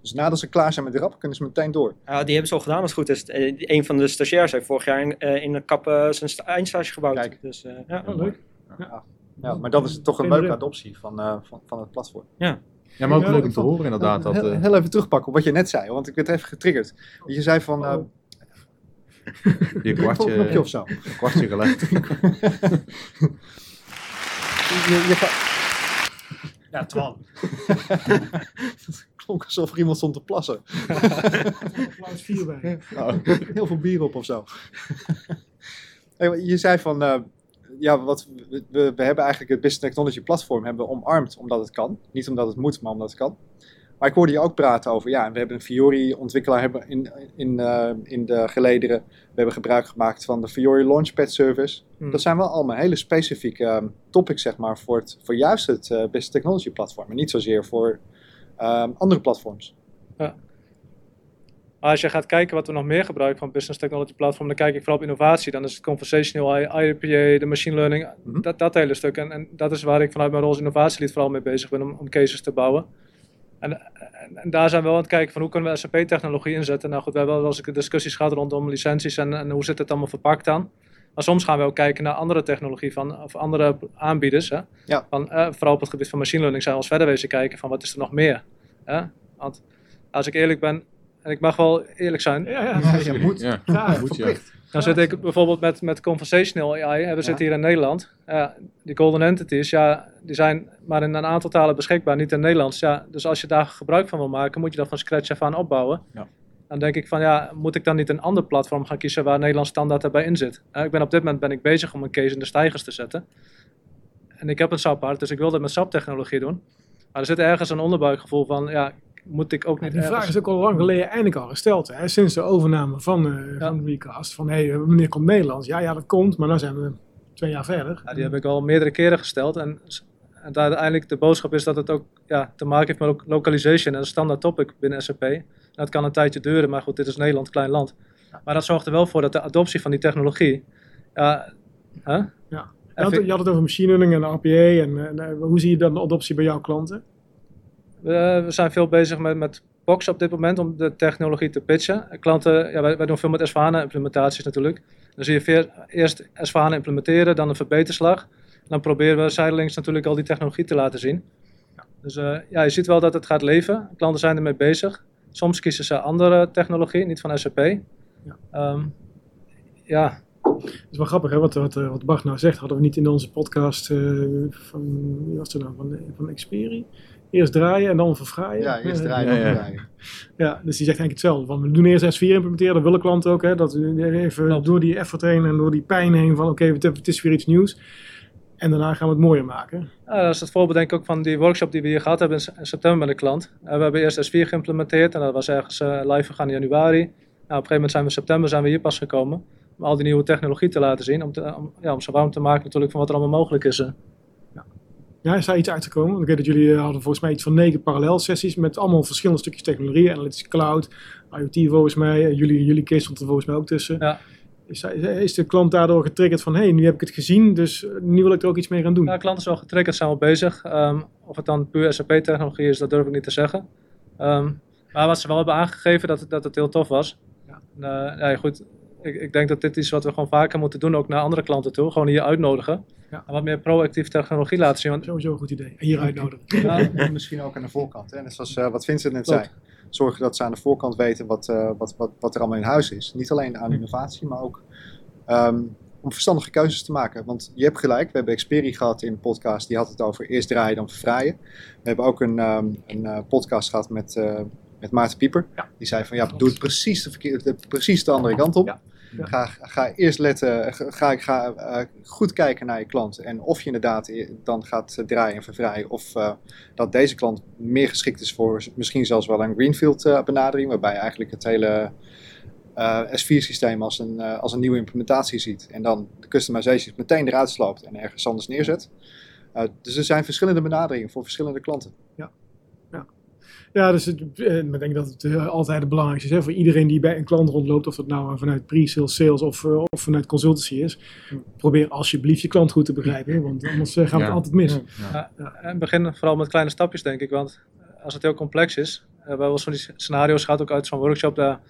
Dus nadat ze klaar zijn met de rap, kunnen ze meteen door. ja, die hebben ze al gedaan als het goed is. Een van de stagiairs heeft vorig jaar in, in de CAP eh, zijn sta- eindstage gebouwd. Kijk. Dus, eh, ja. Oh, leuk. Ja, maar dat is toch een leuke adoptie van, eh, van, van het platform. Ja, maar ook Ja, leuk ik om te horen inderdaad. Dat, heel, eh, heel even terugpakken op wat je net zei, want ik werd even getriggerd. Je zei van, eh Oh. je druk op een knopje kwartje, of zo. kwartje gelegd. Je, je Ja, Twan. Het klonk alsof er iemand stond te plassen. Applaus 4 bij. Nou, heel veel bier op of zo. Je zei van, eh, ja, wat, we, we we hebben eigenlijk het Business Technology Platform hebben we omarmd omdat het kan. Niet omdat het moet, maar omdat het kan. Maar ik hoorde je ook praten over, ja, we hebben een Fiori-ontwikkelaar hebben in, in, eh, in de gelederen. We hebben gebruik gemaakt van de Fiori Launchpad Service. Hmm. Dat zijn wel allemaal hele specifieke eh, topics, zeg maar, voor, het, voor juist het eh, Business Technology Platform. En niet zozeer voor eh, andere platforms. Maar als je gaat kijken wat we nog meer gebruiken van Business Technology Platform, dan kijk ik vooral op innovatie. Dan is het conversational AI, IRPA, de machine learning, Mhm. dat, dat hele stuk. En, en dat is waar ik vanuit mijn rol als innovatielead vooral mee bezig ben, om, om cases te bouwen. En, en, en daar zijn we wel aan het kijken van hoe kunnen we SAP-technologie inzetten. Nou goed, we hebben wel eens discussies gehad rondom licenties en, en hoe zit het allemaal verpakt dan. Maar soms gaan we ook kijken naar andere technologie van, of andere aanbieders. Hè? Ja. Van, eh, vooral op het gebied van machine learning zijn we als verder wezen kijken van wat is er nog meer. Hè? Want als ik eerlijk ben, en ik mag wel eerlijk zijn, Ja, ja. Ja, je moet. Ja, Graag. moet je. Verplicht. dan zit ik bijvoorbeeld met, met conversational AI. hè, We zitten hier in Nederland. Ja, die golden entities, ja, die zijn maar in een aantal talen beschikbaar, niet in Nederlands. Ja, dus als je daar gebruik van wil maken, moet je dat van scratch af aan opbouwen. Ja. Dan denk ik van ja, moet ik dan niet een ander platform gaan kiezen waar Nederlands standaard erbij in zit? Eh, ik ben op dit moment ben ik bezig om een case in de stijgers te zetten. En ik heb een SAP hart, dus ik wil dat met SAP technologie doen. Maar er zit ergens een onderbuikgevoel van ja, moet ik ook Ja, die vraag is ook al lang geleden eindelijk al gesteld. Hè? Sinds de overname van, eh Ja. van Recast. Van hé, hey, wanneer komt Nederlands? Ja, ja, dat komt. Maar nu zijn we twee jaar verder. Ja, die heb ik al meerdere keren gesteld. En, en uiteindelijk de boodschap is dat het ook ja, te maken heeft met lo- localization. En een standaard topic binnen SAP. En dat kan een tijdje duren, maar goed, dit is Nederland, klein land. Maar dat zorgt er wel voor dat de adoptie van die technologie. Ja, hè? Ja. Je had, Effe- je had het over machine learning en RPA. En, en, eh, hoe zie je dan de adoptie bij jouw klanten? We, we zijn veel bezig met, met Box op dit moment om de technologie te pitchen. Klanten, ja, wij, wij doen veel met s implementaties natuurlijk. Dan zie je veer- eerst s implementeren, dan een verbeterslag. Dan proberen we zijdelings natuurlijk al die technologie te laten zien. Dus eh, ja, je ziet wel dat het gaat leven. Klanten zijn ermee bezig. Soms kiezen ze andere technologie, niet van SAP. Ja, ja Het is wel grappig, hè? Wat, wat, eh, wat Bart nou zegt. Hadden we niet in onze podcast eh, van, wie was het nou? Van, van Xperi? Eerst draaien en dan verfraaien. Ja, eerst Eh, draaien, ja, dan ja. dus die zegt eigenlijk hetzelfde. Van, we doen eerst S4 implementeren, dat willen klanten ook. Hè, dat we even Klopt. door die effort heen en door die pijn heen van oké, het, het is weer iets nieuws. En daarna gaan we het mooier maken. Ja, dat is het voorbeeld denk ik ook van die workshop die we hier gehad hebben in, september met de klant. Eh, we hebben eerst S4 geïmplementeerd en dat was ergens eh, live gegaan in januari. Nou, op een gegeven moment zijn we in september zijn we hier pas gekomen. Om al die nieuwe technologie te laten zien. Om, te, om, ja, om zo warm te maken natuurlijk van wat er allemaal mogelijk is. Ja, is daar iets uitgekomen? Want ik weet dat jullie eh, hadden volgens mij iets van negen parallel sessies met allemaal verschillende stukjes technologie. Analytics Cloud, IoT volgens mij. eh, Jullie, jullie case stond er volgens mij ook tussen. Ja. Is, is de klant daardoor getriggerd van hé, hey, nu heb ik het gezien, dus eh, nu wil ik er ook iets mee gaan doen? Ja, klanten zijn wel getriggerd, zijn wel bezig. Ehm, of het dan puur SAP-technologie is, dat durf ik niet te zeggen. Ehm, maar wat ze wel hebben aangegeven, dat, het- dat het heel tof was. Ja. Ja, goed, ik, ik denk dat dit is wat we gewoon vaker moeten doen, ook naar andere klanten toe. Gewoon hier uitnodigen. Ja. En wat meer proactief technologie laten zien. Want Sowieso een goed idee. En hier uitnodigen. Ja. En misschien ook aan de voorkant. Hè? Net zoals eh, wat Vincent net Klopt. zei. Zorgen dat ze aan de voorkant weten wat, eh, wat, wat, wat er allemaal in huis is. Niet alleen aan innovatie, maar ook ehm, om verstandige keuzes te maken. Want je hebt gelijk, we hebben Xperi gehad in de podcast. Die had het over eerst draaien dan verfraaien. We hebben ook een, ehm, een eh, podcast gehad met, eh, met Maarten Pieper. Ja. Die zei van ja, doe het precies de, verkeerde, de, precies de andere kant op. Ja. Ja. Ga, ga eerst letten, ga, ga uh, goed kijken naar je klant. En of je inderdaad dan gaat draaien en vervrijen. Of uh, dat deze klant meer geschikt is voor misschien zelfs wel een greenfield uh, benadering. Waarbij je eigenlijk het hele S4-systeem als, een als een nieuwe implementatie ziet. En dan de customizations meteen eruit sloopt en ergens anders neerzet. dus er zijn verschillende benaderingen voor verschillende klanten. Ja. Ja, dus het, ik denk dat het altijd het belangrijkste is. Hè? Voor iedereen die bij een klant rondloopt, of dat nou vanuit pre-sales, sales of, of vanuit consultancy is. Probeer alsjeblieft je klant goed te begrijpen, want anders gaan we ja. het altijd mis. Ja. Ja, en begin vooral met kleine stapjes, denk ik. Want als het heel complex is, we hebben wel van die scenario's gehad, ook uit zo'n workshop, daar,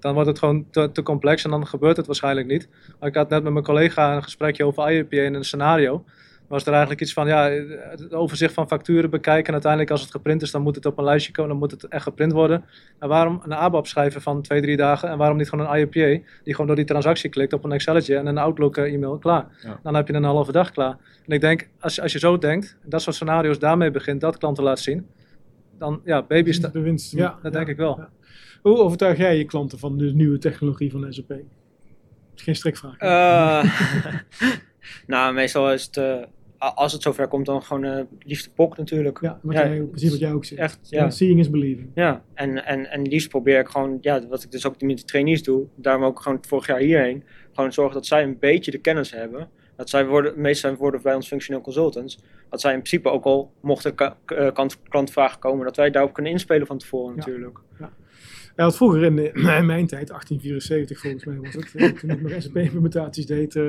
dan wordt het gewoon te, te, complex en dan gebeurt het waarschijnlijk niet. Maar ik had net met mijn collega een gesprekje over IEP in een scenario was er eigenlijk iets van, ja, het overzicht van facturen bekijken. En uiteindelijk als het geprint is, dan moet het op een lijstje komen, dan moet het echt geprint worden. En waarom een ABAP schrijven van twee, drie dagen en waarom niet gewoon een IAPA die gewoon door die transactie klikt op een Excelletje en een Outlook e-mail klaar. Ja. Dan heb je een halve dag klaar. En ik denk, als, als je zo denkt, dat soort scenario's daarmee begint, dat klanten laat zien, dan ja, baby is de winst. Ja, dat ja, denk ik wel. ja. Hoe overtuig jij je klanten van de nieuwe technologie van SAP? Geen strikvraag. Uh, nou, meestal is het uh, als het zover komt, dan gewoon uh, liefst POC natuurlijk. Ja, wat ja, jij, precies wat jij ook zegt. Echt, ja. Seeing is believing. Ja, en, en, en liefst probeer ik gewoon, ja, wat ik dus ook met de trainees doe, daarom ook gewoon vorig jaar hierheen, gewoon zorgen dat zij een beetje de kennis hebben. Dat zij worden, meestal worden bij ons functioneel consultants, dat zij in principe ook al, mochten klant, klantvragen komen, dat wij daarop kunnen inspelen van tevoren natuurlijk. Ja. Ja, want vroeger in, mijn tijd, 1874 volgens mij was het, toen ik nog SAP-implementaties deed, uh,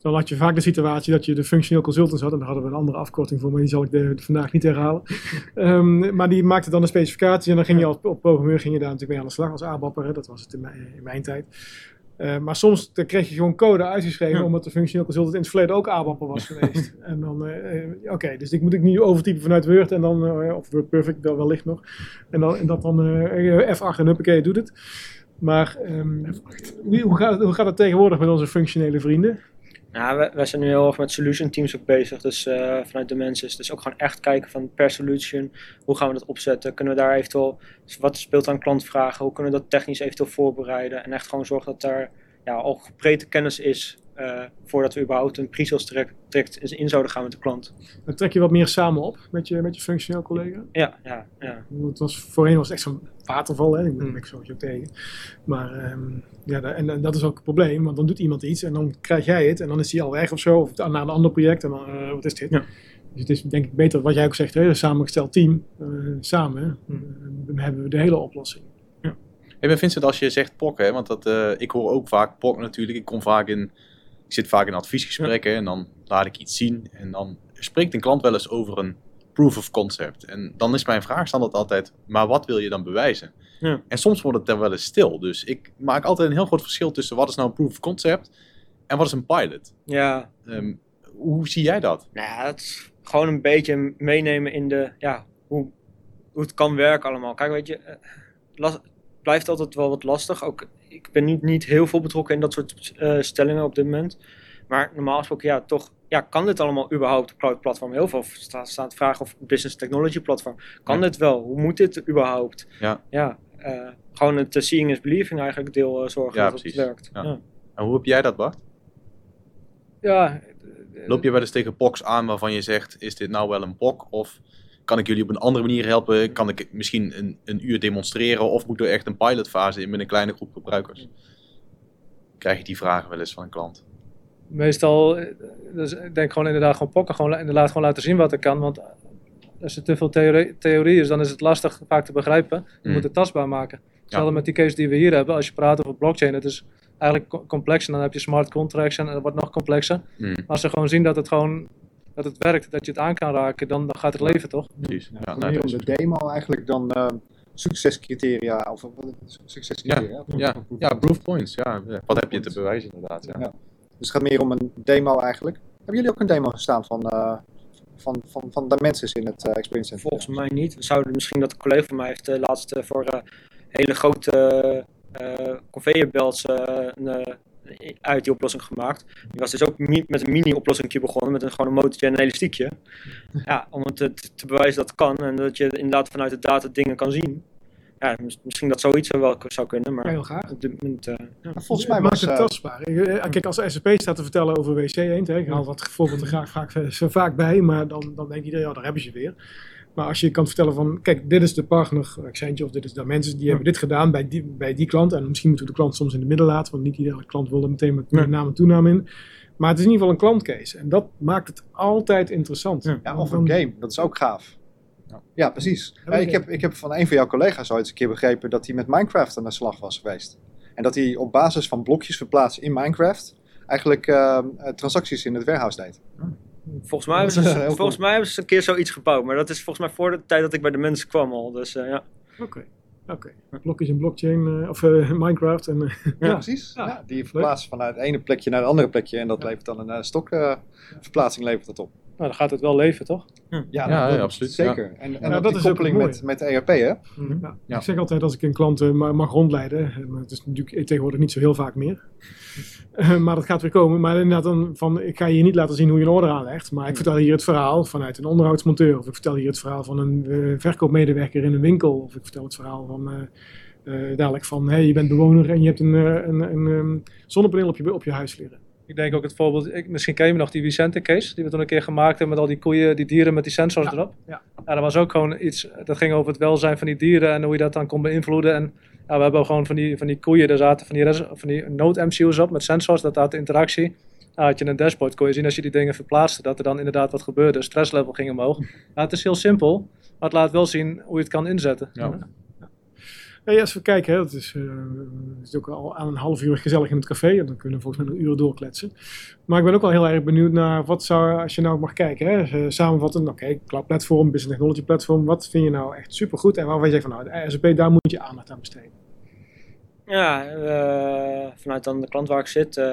dan had je vaak de situatie dat je de functioneel consultants had. En daar hadden we een andere afkorting voor, maar die zal ik de, vandaag niet herhalen. Um, maar die maakte dan de specificaties en dan ging je als op programmeur ging je daar natuurlijk mee aan de slag als ABAPper. Hè, dat was het in mijn, in mijn tijd. Uh, maar soms dan kreeg je gewoon code uitgeschreven, ja. omdat de functioneel consultant in het verleden ook ABAPper was geweest. en dan, uh, oké, okay, dus ik moet ik nu overtypen vanuit Word en dan, uh, of Word Perfect, dat wellicht nog. En, dan, en dat dan F8 en huppakee doet het. Maar um, hoe, hoe, gaat, hoe gaat het tegenwoordig met onze functionele vrienden? Nou, wij zijn nu heel erg met solution teams ook bezig, dus uh, vanuit de mensen. Dus ook gewoon echt kijken van per solution, hoe gaan we dat opzetten? Kunnen we daar eventueel, wat speelt aan klantvragen? Hoe kunnen we dat technisch eventueel voorbereiden? En echt gewoon zorgen dat daar ja, al brede kennis is uh, voordat we überhaupt een pre-sales traject, traject in zouden gaan met de klant. Dan trek je wat meer samen op met je, met je functioneel collega? Ja, ja, ja. Het was, voorheen was het echt zo'n waterval, hè? ik ben er sowieso tegen. Maar um, ja, en, en, dat is ook het probleem, want dan doet iemand iets en dan krijg jij het en dan is hij al weg of zo, of naar een ander project en dan, uh, wat is dit? Ja. Dus het is denk ik beter wat jij ook zegt, hè? een samengesteld team, uh, samen Hm. dan hebben we de hele oplossing. Hey, maar Vincent, als je zegt POC, hè, want dat, uh, ik hoor ook vaak POC natuurlijk. Ik kom vaak in, ik zit vaak in adviesgesprekken en dan laat ik iets zien. En dan spreekt een klant wel eens over een proof of concept. En dan is mijn vraag standaard altijd, maar wat wil je dan bewijzen? Ja. En soms wordt het dan wel eens stil. Dus ik maak altijd een heel groot verschil tussen wat is nou een proof of concept en wat is een pilot. Ja. Um, hoe zie jij dat? Nou ja, het is gewoon een beetje meenemen in de, ja, hoe, hoe het kan werken allemaal. Kijk, weet je, uh, blijft altijd wel wat lastig. Ook, ik ben niet, niet heel veel betrokken in dat soort uh, stellingen op dit moment. Maar normaal gesproken, ja, toch, ja, kan dit allemaal überhaupt op cloud platform? Heel veel staat, staat vragen of business technology platform. Kan Ja. dit wel? Hoe moet dit überhaupt? Ja. Ja, eh, gewoon het seeing is believing eigenlijk deel uh, zorgen Ja, dat precies. het werkt. Ja. Ja. En hoe heb jij dat, Bart? Ja, Loop je wel eens tegen POCs aan waarvan je zegt, is dit nou wel een POC? Of kan ik jullie op een andere manier helpen? Kan ik misschien een, een uur demonstreren? Of moet er echt een pilotfase in met een kleine groep gebruikers? Krijg je die vragen wel eens van een klant? meestal, eh, dus ik denk gewoon inderdaad gewoon pokken, gewoon inderdaad gewoon laten zien wat er kan. Want als er te veel theorie, theorie is, dan is het lastig vaak te begrijpen. Je Mm. moet het tastbaar maken. Hetzelfde met die case die we hier hebben. Als je praat over blockchain, het is eigenlijk co- complex. En dan heb je smart contracts en dat wordt nog complexer. Mm, Maar als ze gewoon zien dat het gewoon dat het werkt, dat je het aan kan raken, dan, dan gaat het leven toch? precies. Ja, Ja, nou, om de demo eigenlijk dan uh, succescriteria. Of, wat- succescriteria. ja, ja, proof points. Ja. Wat heb je te bewijzen inderdaad? Ja. Ja. Dus het gaat meer om een demo eigenlijk. Hebben jullie ook een demo gestaan van, uh, van, van, van Dimensions in het uh, Experience Center? Volgens mij niet. We zouden misschien dat een collega van mij heeft de laatste voor uh, hele grote uh, conveyor belts uit die oplossing gemaakt. Die was dus ook met een mini-oplossing begonnen, met een, gewoon een motortje en een elastiekje. Ja, om het te, te, bewijzen dat het kan en dat je inderdaad vanuit de data dingen kan zien. ja, mis- misschien dat zoiets wel zou kunnen, maar Ja, heel graag. op dit moment... eh, ja. Volgens mij Maakt het eh, tastbaar. Eh, Kijk, als SAP staat te vertellen over WC Eend, hè, ik haal dat voorbeeld er graag, vaak, zo vaak bij, maar dan, dan denkt iedereen, ja, daar hebben ze weer. Maar als je kan vertellen van, kijk, dit is de partner Accenture of dit is de mensen die hebben dit gedaan bij die, bij die klant. En misschien moeten we de klant soms in het midden laten, want niet iedere klant wil er meteen met Nee. naam en toenaam in. Maar het is in ieder geval een klantcase. En dat maakt het altijd interessant. Ja. Ja, of een game, dat is ook gaaf. Ja, precies. Ja, Ja, ik, heb, ik heb van een van jouw collega's ooit eens een keer begrepen dat hij met Minecraft aan de slag was geweest. En dat hij op basis van blokjes verplaatsen in Minecraft eigenlijk eh, eh, transacties in het warehouse deed. Volgens mij, hebben ze, cool. volgens mij hebben ze een keer zoiets gebouwd, maar dat is volgens mij voor de tijd dat ik bij de mensen kwam al. Dus eh, ja. Oké, oké. Blokjes in blockchain, eh, of eh, Minecraft. En, eh, Ja, Ja. precies. Ja. Ja, die verplaatsen vanuit het ene plekje naar het andere plekje en dat levert dan een eh, stokverplaatsing levert dat op. Nou, dan gaat het wel leven, toch? Ja, Ja, dat- ja, absoluut, Zeker. En, en Ja, dat, is koppeling met, met ERP, hè? Ja. Ja. Ik zeg altijd als ik een klant ma- mag rondleiden, eh, maar het is natuurlijk tegenwoordig niet zo heel vaak meer. Eh, maar dat gaat weer komen. Maar inderdaad, dan van, ik ga je hier niet laten zien hoe je een order aanlegt. Maar ik vertel hier het verhaal vanuit een onderhoudsmonteur. Of ik vertel hier het verhaal van een eh, verkoopmedewerker in een winkel. Of ik vertel het verhaal van eh, eh, dadelijk van, hey, je bent bewoner en je hebt een, een, een, ehm, zonnepaneel op je, op je huis liggen. Ik denk ook het voorbeeld, ik, misschien ken je nog die Vicente case, die we toen een keer gemaakt hebben met al die koeien, die dieren met die sensors Ja, erop. ja. dat was ook gewoon iets, dat ging over het welzijn van die dieren en hoe je dat dan kon beïnvloeden. En ja, we hebben gewoon van die, van die koeien, daar zaten van die, res- van die nood-MCU's op met sensors, dat had de interactie. Nou, had je een dashboard, kon je zien als je die dingen verplaatste, dat er dan inderdaad wat gebeurde. Stresslevel ging omhoog. Ja, het is heel simpel, maar het laat wel zien hoe je het kan inzetten. Ja. Hey, als we kijken, dat is, eh, het is ook al aan een half uur gezellig in het café. En dan kunnen we volgens mij een uur doorkletsen. Maar ik ben ook wel heel erg benieuwd naar wat zou, als je nou mag kijken, hè, eh, samenvatten. Oké, cloud platform, business technology platform. Wat vind je nou echt supergoed? En waarvan je zegt van nou, SAP, daar moet je aandacht aan besteden. Ja, eh, vanuit dan de klant waar ik zit, eh,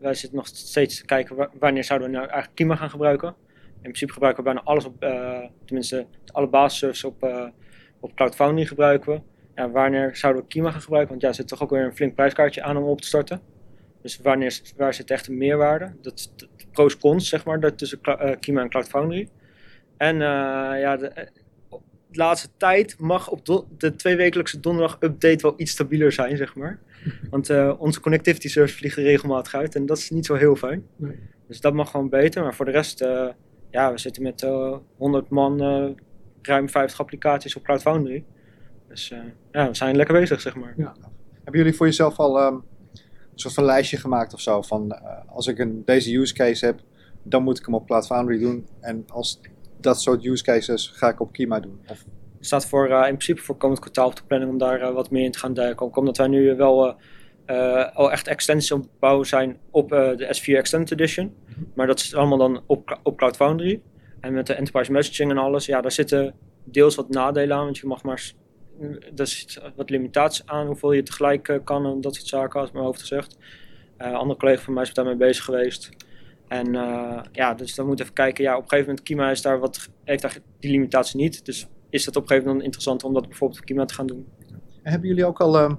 wij zitten nog steeds te kijken wa- wanneer zouden we nou eigenlijk Kima gaan gebruiken. In principe gebruiken we bijna alles op, eh, tenminste alle basisservices op, eh, op Cloud Foundry gebruiken we. Ja, wanneer zouden we Kima gaan gebruiken? Want ja, er zit toch ook weer een flink prijskaartje aan om op te starten. Dus wanneer, waar zit echt een meerwaarde? Dat is de de pros cons, zeg maar, dat tussen eh, Kima en Cloud Foundry. En eh, ja, de, eh, de laatste tijd mag op do- de tweewekelijkse donderdag update wel iets stabieler zijn, zeg maar. Want onze connectivity service vliegt er regelmatig uit en dat is niet zo heel fijn. Nee. Dus dat mag gewoon beter. Maar voor de rest, ja, we zitten met eh 100 man, ruim 50 applicaties op Cloud Foundry. Dus eh, ja, we zijn lekker bezig, zeg maar. Hebben jullie voor jezelf al ehm, een soort van lijstje gemaakt of zo? Van eh, als ik een, deze use case heb, dan moet ik hem op Cloud Foundry doen. En als dat soort use cases ga ik op Kima doen. Of, Er staat voor, eh, in principe voor komend kwartaal op de planning om daar wat meer in te gaan duiken. Ook omdat wij nu wel al echt extensies op het bouwen zijn op de S4 Extended Edition. Maar dat is allemaal dan op, op Cloud Foundry. En met de enterprise messaging en alles, ja, daar zitten deels wat nadelen aan. Want je mag maar, er zit wat limitaties aan hoeveel je tegelijk eh, kan en dat soort zaken, als mijn hoofd gezegd. Eh andere collega van mij is daarmee bezig geweest. En eh, ja, dus dan moet even kijken. Ja, op een gegeven moment, Kima is daar wat, heeft daar die limitatie niet. Dus is het op een gegeven moment interessant om dat bijvoorbeeld op Kima te gaan doen. en hebben jullie ook al ehm,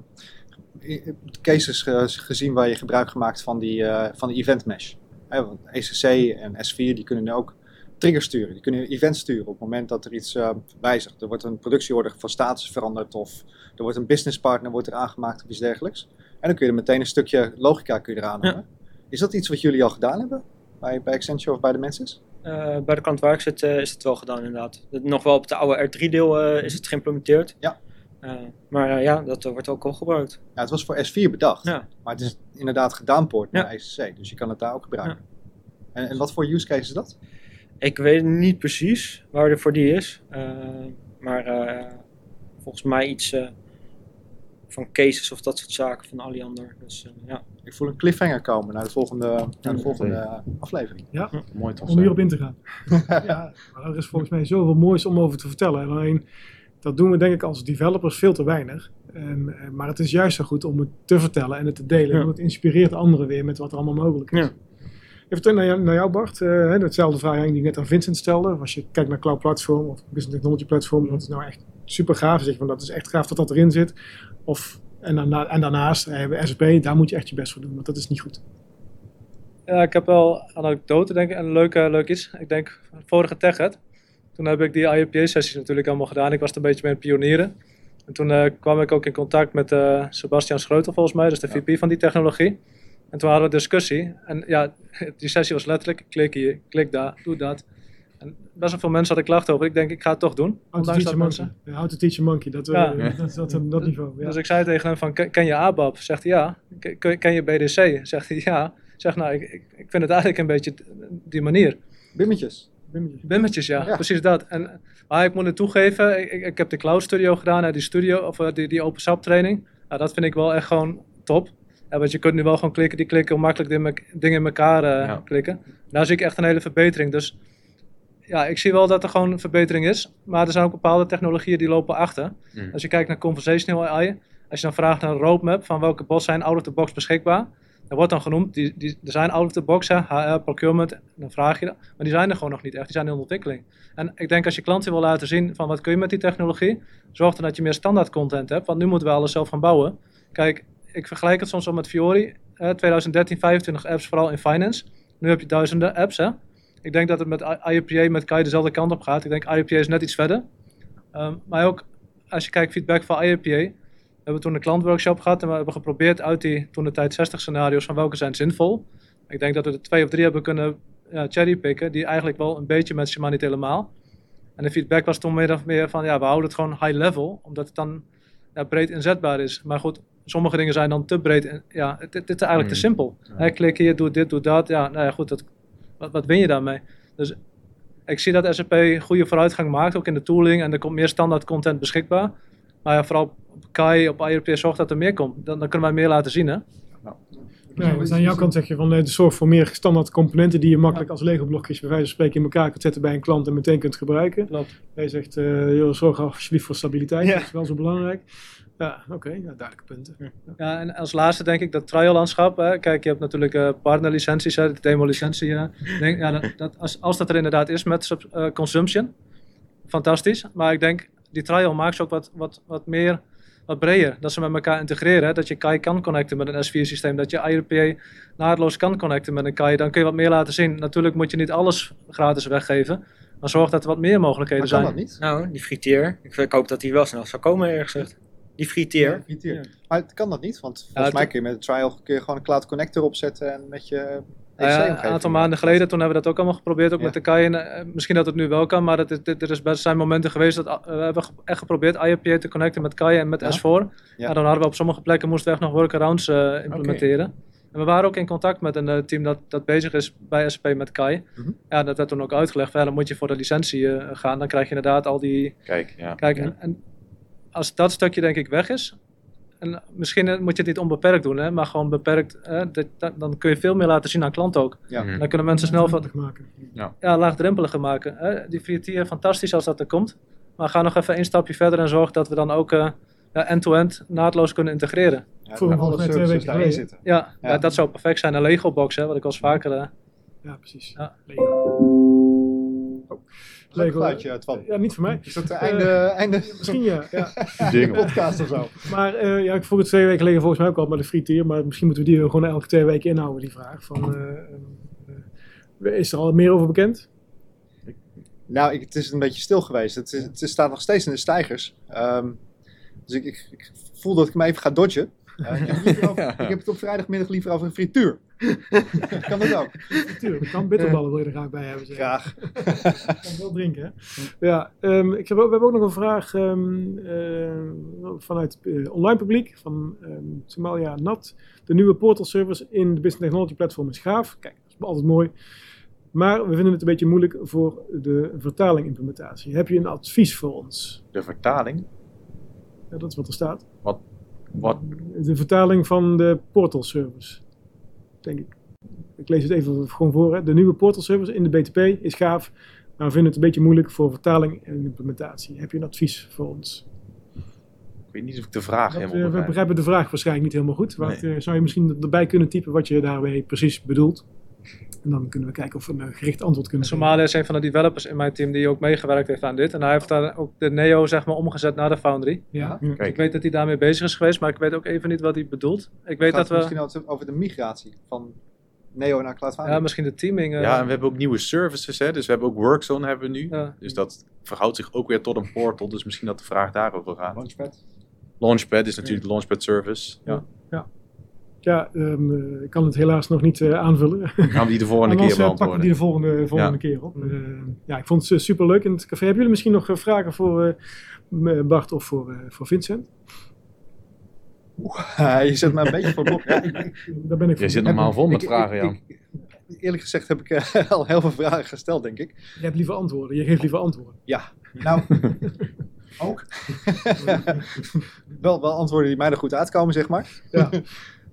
cases ge- gezien waar je gebruik gemaakt van die, van die event mesh? Want ECC en S4 die kunnen ook triggers sturen. Die kunnen events sturen op het moment dat er iets eh, wijzigt. Er wordt een productieorder van status veranderd of er wordt een business partner wordt er aangemaakt of iets dergelijks. En dan kun je er meteen een stukje logica kun je eraan hangen. Is dat iets wat jullie al gedaan hebben? Bij, bij Accenture of bij de Mensis? Eh, bij de klant waar ik zit eh, is het wel gedaan inderdaad. Nog wel op de oude R3-deel eh, is het geïmplementeerd. Ja. Eh, maar ja, dat wordt ook al gebruikt. Ja, het was voor S4 bedacht. Ja. Maar het is inderdaad gedownport naar Ja. ECC. Dus je kan het daar ook gebruiken. En, en wat voor use case is dat? Ik weet niet precies waar er voor die is. Eh, maar eh, volgens mij iets eh, van cases of dat soort zaken van Alliander. Dus eh, ja. Ik voel een cliffhanger komen naar de volgende, naar de volgende nee. eh, aflevering. Mooi toch? Om hierop in te gaan. ja, maar er is volgens mij zoveel moois om over te vertellen. En alleen, dat doen we denk ik als developers veel te weinig. En, maar het is juist zo goed om het te vertellen en het te delen. Ja. Want het inspireert anderen weer met wat er allemaal mogelijk is. Ja. Even terug naar jou, naar jou Bart. Hè, hetzelfde vraag die ik net aan Vincent stelde. Als je kijkt naar Cloud Platform of Business Technology Platform. Dat is nou echt super gaaf. Zeg van dat is echt gaaf dat dat erin zit. Of, en, en daarnaast, bij SAP, daar moet je echt je best voor doen. Want dat is niet goed. Ja, ik heb wel anekdote, denk ik, en leuk, eh, leuk iets. Ik denk, vorige TechEd, toen heb ik die IAPA-sessies natuurlijk allemaal gedaan. Ik was een beetje mee pionieren. En toen eh, kwam ik ook in contact met Sebastian Schreutel volgens mij, dus de VP van die technologie. En toen hadden we een discussie. En ja, die sessie was letterlijk, klik hier, klik daar, doe dat. En best wel veel mensen hadden klachten over. Ik denk, ik ga het toch doen. How to teach mensen... monkey. Ja, How to teach a monkey. Dat, Ja. eh, dat, dat, dat, dat niveau. Ja. Dus ik zei tegen hem van, "Ken- je ABAP? Zegt hij ja. "Ken- je BDC? Zegt hij ja. Zeg nou, ik, ik, ik vind het eigenlijk een beetje die manier. Bimmetjes. Bimmetjes. Bimmetjes, ja, Ja. precies dat. En, maar ik moet het toegeven, ik, ik, ik heb de Cloud Studio gedaan, die studio, of eh, die, die Open SAP training. Nou, dat vind ik wel echt gewoon top. Ja, want je kunt nu wel gewoon klikken, die klikken, hoe makkelijk dingen in elkaar eh, Ja. klikken. Nou zie ik echt een hele verbetering. Dus ja, ik zie wel dat er gewoon een verbetering is. Maar er zijn ook bepaalde technologieën die lopen achter. Mm. Als je kijkt naar conversational AI, als je dan vraagt naar een roadmap van welke bots zijn out of the box beschikbaar, dan wordt dan genoemd, die, die, er zijn out of the box, hè, HR, procurement, dan vraag je dat. Maar die zijn er gewoon nog niet echt, die zijn in ontwikkeling. En ik denk als je klanten wil laten zien van wat kun je met die technologie, zorg dan dat je meer standaard content hebt, want nu moeten we alles zelf gaan bouwen. Kijk, ik vergelijk het soms al met Fiori, eh, 2013 25 apps, vooral in finance. Nu heb je duizenden apps, hè. Ik denk dat het met I- IAPA, met Kai dezelfde kant op gaat. Ik denk IAPA is net iets verder. Ehm, maar ook als je kijkt feedback van IAPA, we hebben toen een klantworkshop gehad en we hebben geprobeerd uit die toen de tijd 60 scenario's van welke zijn zinvol. Ik denk dat we er twee of drie hebben kunnen ja, cherrypicken die eigenlijk wel een beetje matchen, maar niet helemaal. En de feedback was toen meer of meer van ja, we houden het gewoon high level, omdat het dan breed inzetbaar is. Maar goed, sommige dingen zijn dan te breed. En, ja, het is eigenlijk te Mm. simpel. Hè, klik hier, doe dit, doe dat. Ja, nou ja, goed, dat, wat, wat win je daarmee? Dus ik zie dat SAP goede vooruitgang maakt, ook in de tooling. En er komt meer standaard content beschikbaar. Maar ja, vooral op Kai, op IRP, zorg dat er meer komt. Dan, dan kunnen wij meer laten zien, hè? Ja, dus aan jouw kant zeg je van eh, zorg voor meer standaard componenten die je makkelijk als Lego blokjes bij wijze van spreken in elkaar kunt zetten bij een klant en meteen kunt gebruiken. Klopt. Jij zegt, eh joh, zorg alsjeblieft voor stabiliteit, Ja. dat is wel zo belangrijk. Ja, oké, ja, duidelijke punten. Ja, en als laatste denk ik dat trial-landschap. Hè. Kijk, je hebt natuurlijk eh partnerlicenties, hè, de demo-licentie. Denk, ja, dat, dat, als, als dat er inderdaad is met sub- eh, consumption, fantastisch. Maar ik denk, die trial maakt ze ook wat, wat, wat meer, wat breder. Dat ze met elkaar integreren. Hè. Dat je KAI kan connecten met een S4-systeem. Dat je IRPA naadloos kan connecten met een KAI. Dan kun je wat meer laten zien. Natuurlijk moet je niet alles gratis weggeven. Maar zorg dat er wat meer mogelijkheden Maar kan zijn. dat niet? Nou, die friteer. Ik, ik hoop dat die wel snel zal komen, gezegd. Die friteer. Friteer. Ja. Maar het kan dat niet, want volgens Ja, het- mij kun je met de trial kun je gewoon een cloud connector opzetten en met je Nou ja, omgeving. een aantal maanden geleden, toen hebben we dat ook allemaal geprobeerd, ook Ja. met de KAI. En, eh, misschien dat het nu wel kan, maar het, het, er is best zijn momenten geweest dat eh, we hebben echt geprobeerd IAPA te connecten met KAI en met Ja. S4. Ja. Ja. dan hadden we op sommige plekken moesten we echt nog workarounds eh, implementeren. En we waren ook in contact met een team dat, dat bezig is bij SP met KAI. Mhm. Ja, dat werd toen ook uitgelegd. dan moet je voor de licentie eh, gaan. Dan krijg je inderdaad al die... Kijk, ja. Kijk, en, en als dat stukje denk ik weg is... En misschien eh, moet je het niet onbeperkt doen, hè, maar gewoon beperkt. Hè, dat- dan kun je veel meer laten zien aan klanten ook. Ja. Mhm. Dan kunnen mensen snel wat, maken. ja, laagdrempeliger maken. Hè? Die free tier, fantastisch als dat er komt. Maar ga nog even één stapje verder en zorg dat we dan ook eh, ja, end-to-end naadloos kunnen integreren. Ja, Voor mij twee services weken daarin zitten. Ja, Ja. ja, dat zou perfect zijn. Een Lego box, hè, wat ik al eens vaker... eh, Ja, precies. Ja. Lego. Leuk Twan. Ja, niet voor mij. Is dat het einde, einde Misschien ja. ja. podcast of zo? Maar eh, ja, ik vroeg het twee weken geleden volgens mij ook al met de fritier. Maar misschien moeten we die gewoon elke twee weken inhouden, die vraag. Van, eh, eh, is er al meer over bekend? Nou, ik, het is een beetje stil geweest. Het, is, het staat nog steeds in de stijgers. Ehm, dus ik, ik, ik voel dat ik me even ga dodgen. Eh, ik, heb liever over- ik heb het op vrijdagmiddag liever over een frituur. kan dat ook? Natuurlijk, kan bitterballen wil je er graag bij hebben. Zeg. Graag. kan wel drinken, hè? Ja, ehm, ik heb, ook- we hebben ook nog een vraag ehm, eh, vanuit het online publiek. Van ehm Somalia Nat. De nieuwe portal service in de Business Technology Platform is gaaf. Kijk, dat is altijd mooi. Maar we vinden het een beetje moeilijk voor de vertaling implementatie. Heb je een advies voor ons? De vertaling. Ja, dat is wat er staat. Wat? De vertaling van de portal service. Denk ik. Ik lees het even gewoon voor. Hè. De nieuwe portal service in de BTP is gaaf. Maar we vinden het een beetje moeilijk voor vertaling en implementatie. Heb je een advies voor ons? Ik weet niet of ik de vraag Dat, helemaal eh, we begrijp. begrijpen de vraag waarschijnlijk niet helemaal goed. Wat, Nee. eh, zou je misschien erbij kunnen typen wat je daarmee precies bedoelt? En dan kunnen we kijken of we een gericht antwoord kunnen geven. Somalia is een van de developers in mijn team die ook meegewerkt heeft aan dit. En hij heeft daar ook de Neo zeg maar, omgezet naar de Foundry. Ja, Ik weet dat hij daarmee bezig is geweest, maar ik weet ook even niet wat hij bedoelt. Ik weet Gaat dat het we... misschien over de migratie van Neo naar Cloud Foundry. Ja, misschien de teaming... eh, ja, en we hebben ook nieuwe services, hè? dus we hebben ook Workzone hebben we nu. ja. Dus dat verhoudt zich ook weer tot een portal, dus misschien dat de vraag daarover gaat. Launchpad. Launchpad is natuurlijk de Launchpad service. Ja. Ja, ehm, eh, ik kan het helaas nog niet eh, aanvullen. Gaan we die de volgende keer eh, pakken we beantwoorden. die de volgende, volgende Ja. keer op. Eh, ja, ik vond het super leuk in het café. Hebben jullie misschien nog vragen voor eh, Bart of voor, eh, voor Vincent? Oeh, je zet me een beetje voor de. Ja, Daar ben ik voor. zit normaal vol met ik- vragen, ik- Jan. ik- Eerlijk gezegd heb ik al heel veel vragen gesteld, denk ik. Je hebt liever antwoorden. Je geeft liever antwoorden. Ja, nou, ook. wel, wel antwoorden die mij er goed uitkomen, zeg maar. Ja.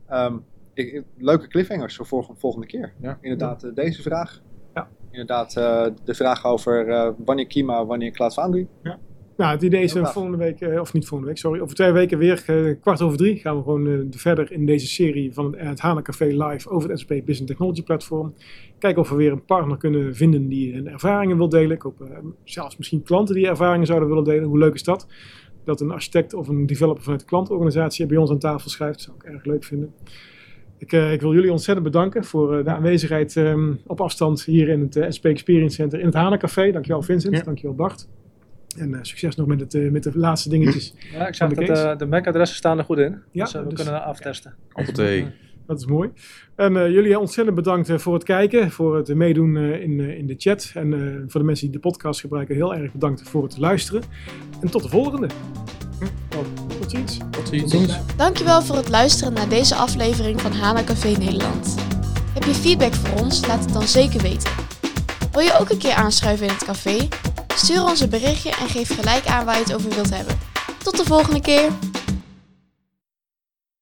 Ehm, ik, ik- leuke cliffhangers voor volgende, volgende keer. Ja. Inderdaad, eh, deze vraag. Ja. Inderdaad, eh, de vraag over eh, wanneer Kima, wanneer Cloud Foundry. Nou, het idee is volgende week, of niet volgende week, sorry, over twee weken weer, kwart over drie, gaan we gewoon verder in deze serie van het, het HANA Café live over het SP Business Technology Platform. Kijken of we weer een partner kunnen vinden die hun ervaringen wil delen. Ik hoop zelfs misschien klanten die ervaringen zouden willen delen. Hoe leuk is dat? Dat een architect of een developer vanuit de klantorganisatie bij ons aan tafel schuift. zou ik erg leuk vinden. Ik, eh, ik wil jullie ontzettend bedanken voor eh, de aanwezigheid ehm, op afstand hier in het eh, SP Experience Center in het HANA Café. Dankjewel Vincent, Ja. dankjewel Bart. En eh, succes nog met, het, eh, met de laatste dingetjes. Ja, ik zag de dat de MAC-adressen staan er goed in. Ja, dus we dus- kunnen aftesten. Appelthee. Dat is mooi. En eh, jullie ontzettend bedankt eh, voor het kijken, voor het meedoen eh, in, eh, in de chat. En eh, voor de mensen die de podcast gebruiken, heel erg bedankt voor het luisteren. En tot de volgende. Oh, tot ziens. Tot ziens. Dankjewel voor het luisteren naar deze aflevering van HANA Café Nederland. Heb je feedback voor ons? Laat het dan zeker weten. Wil je ook een keer aanschuiven in het café? Stuur ons een berichtje en geef gelijk aan waar je het over wilt hebben. Tot de volgende keer!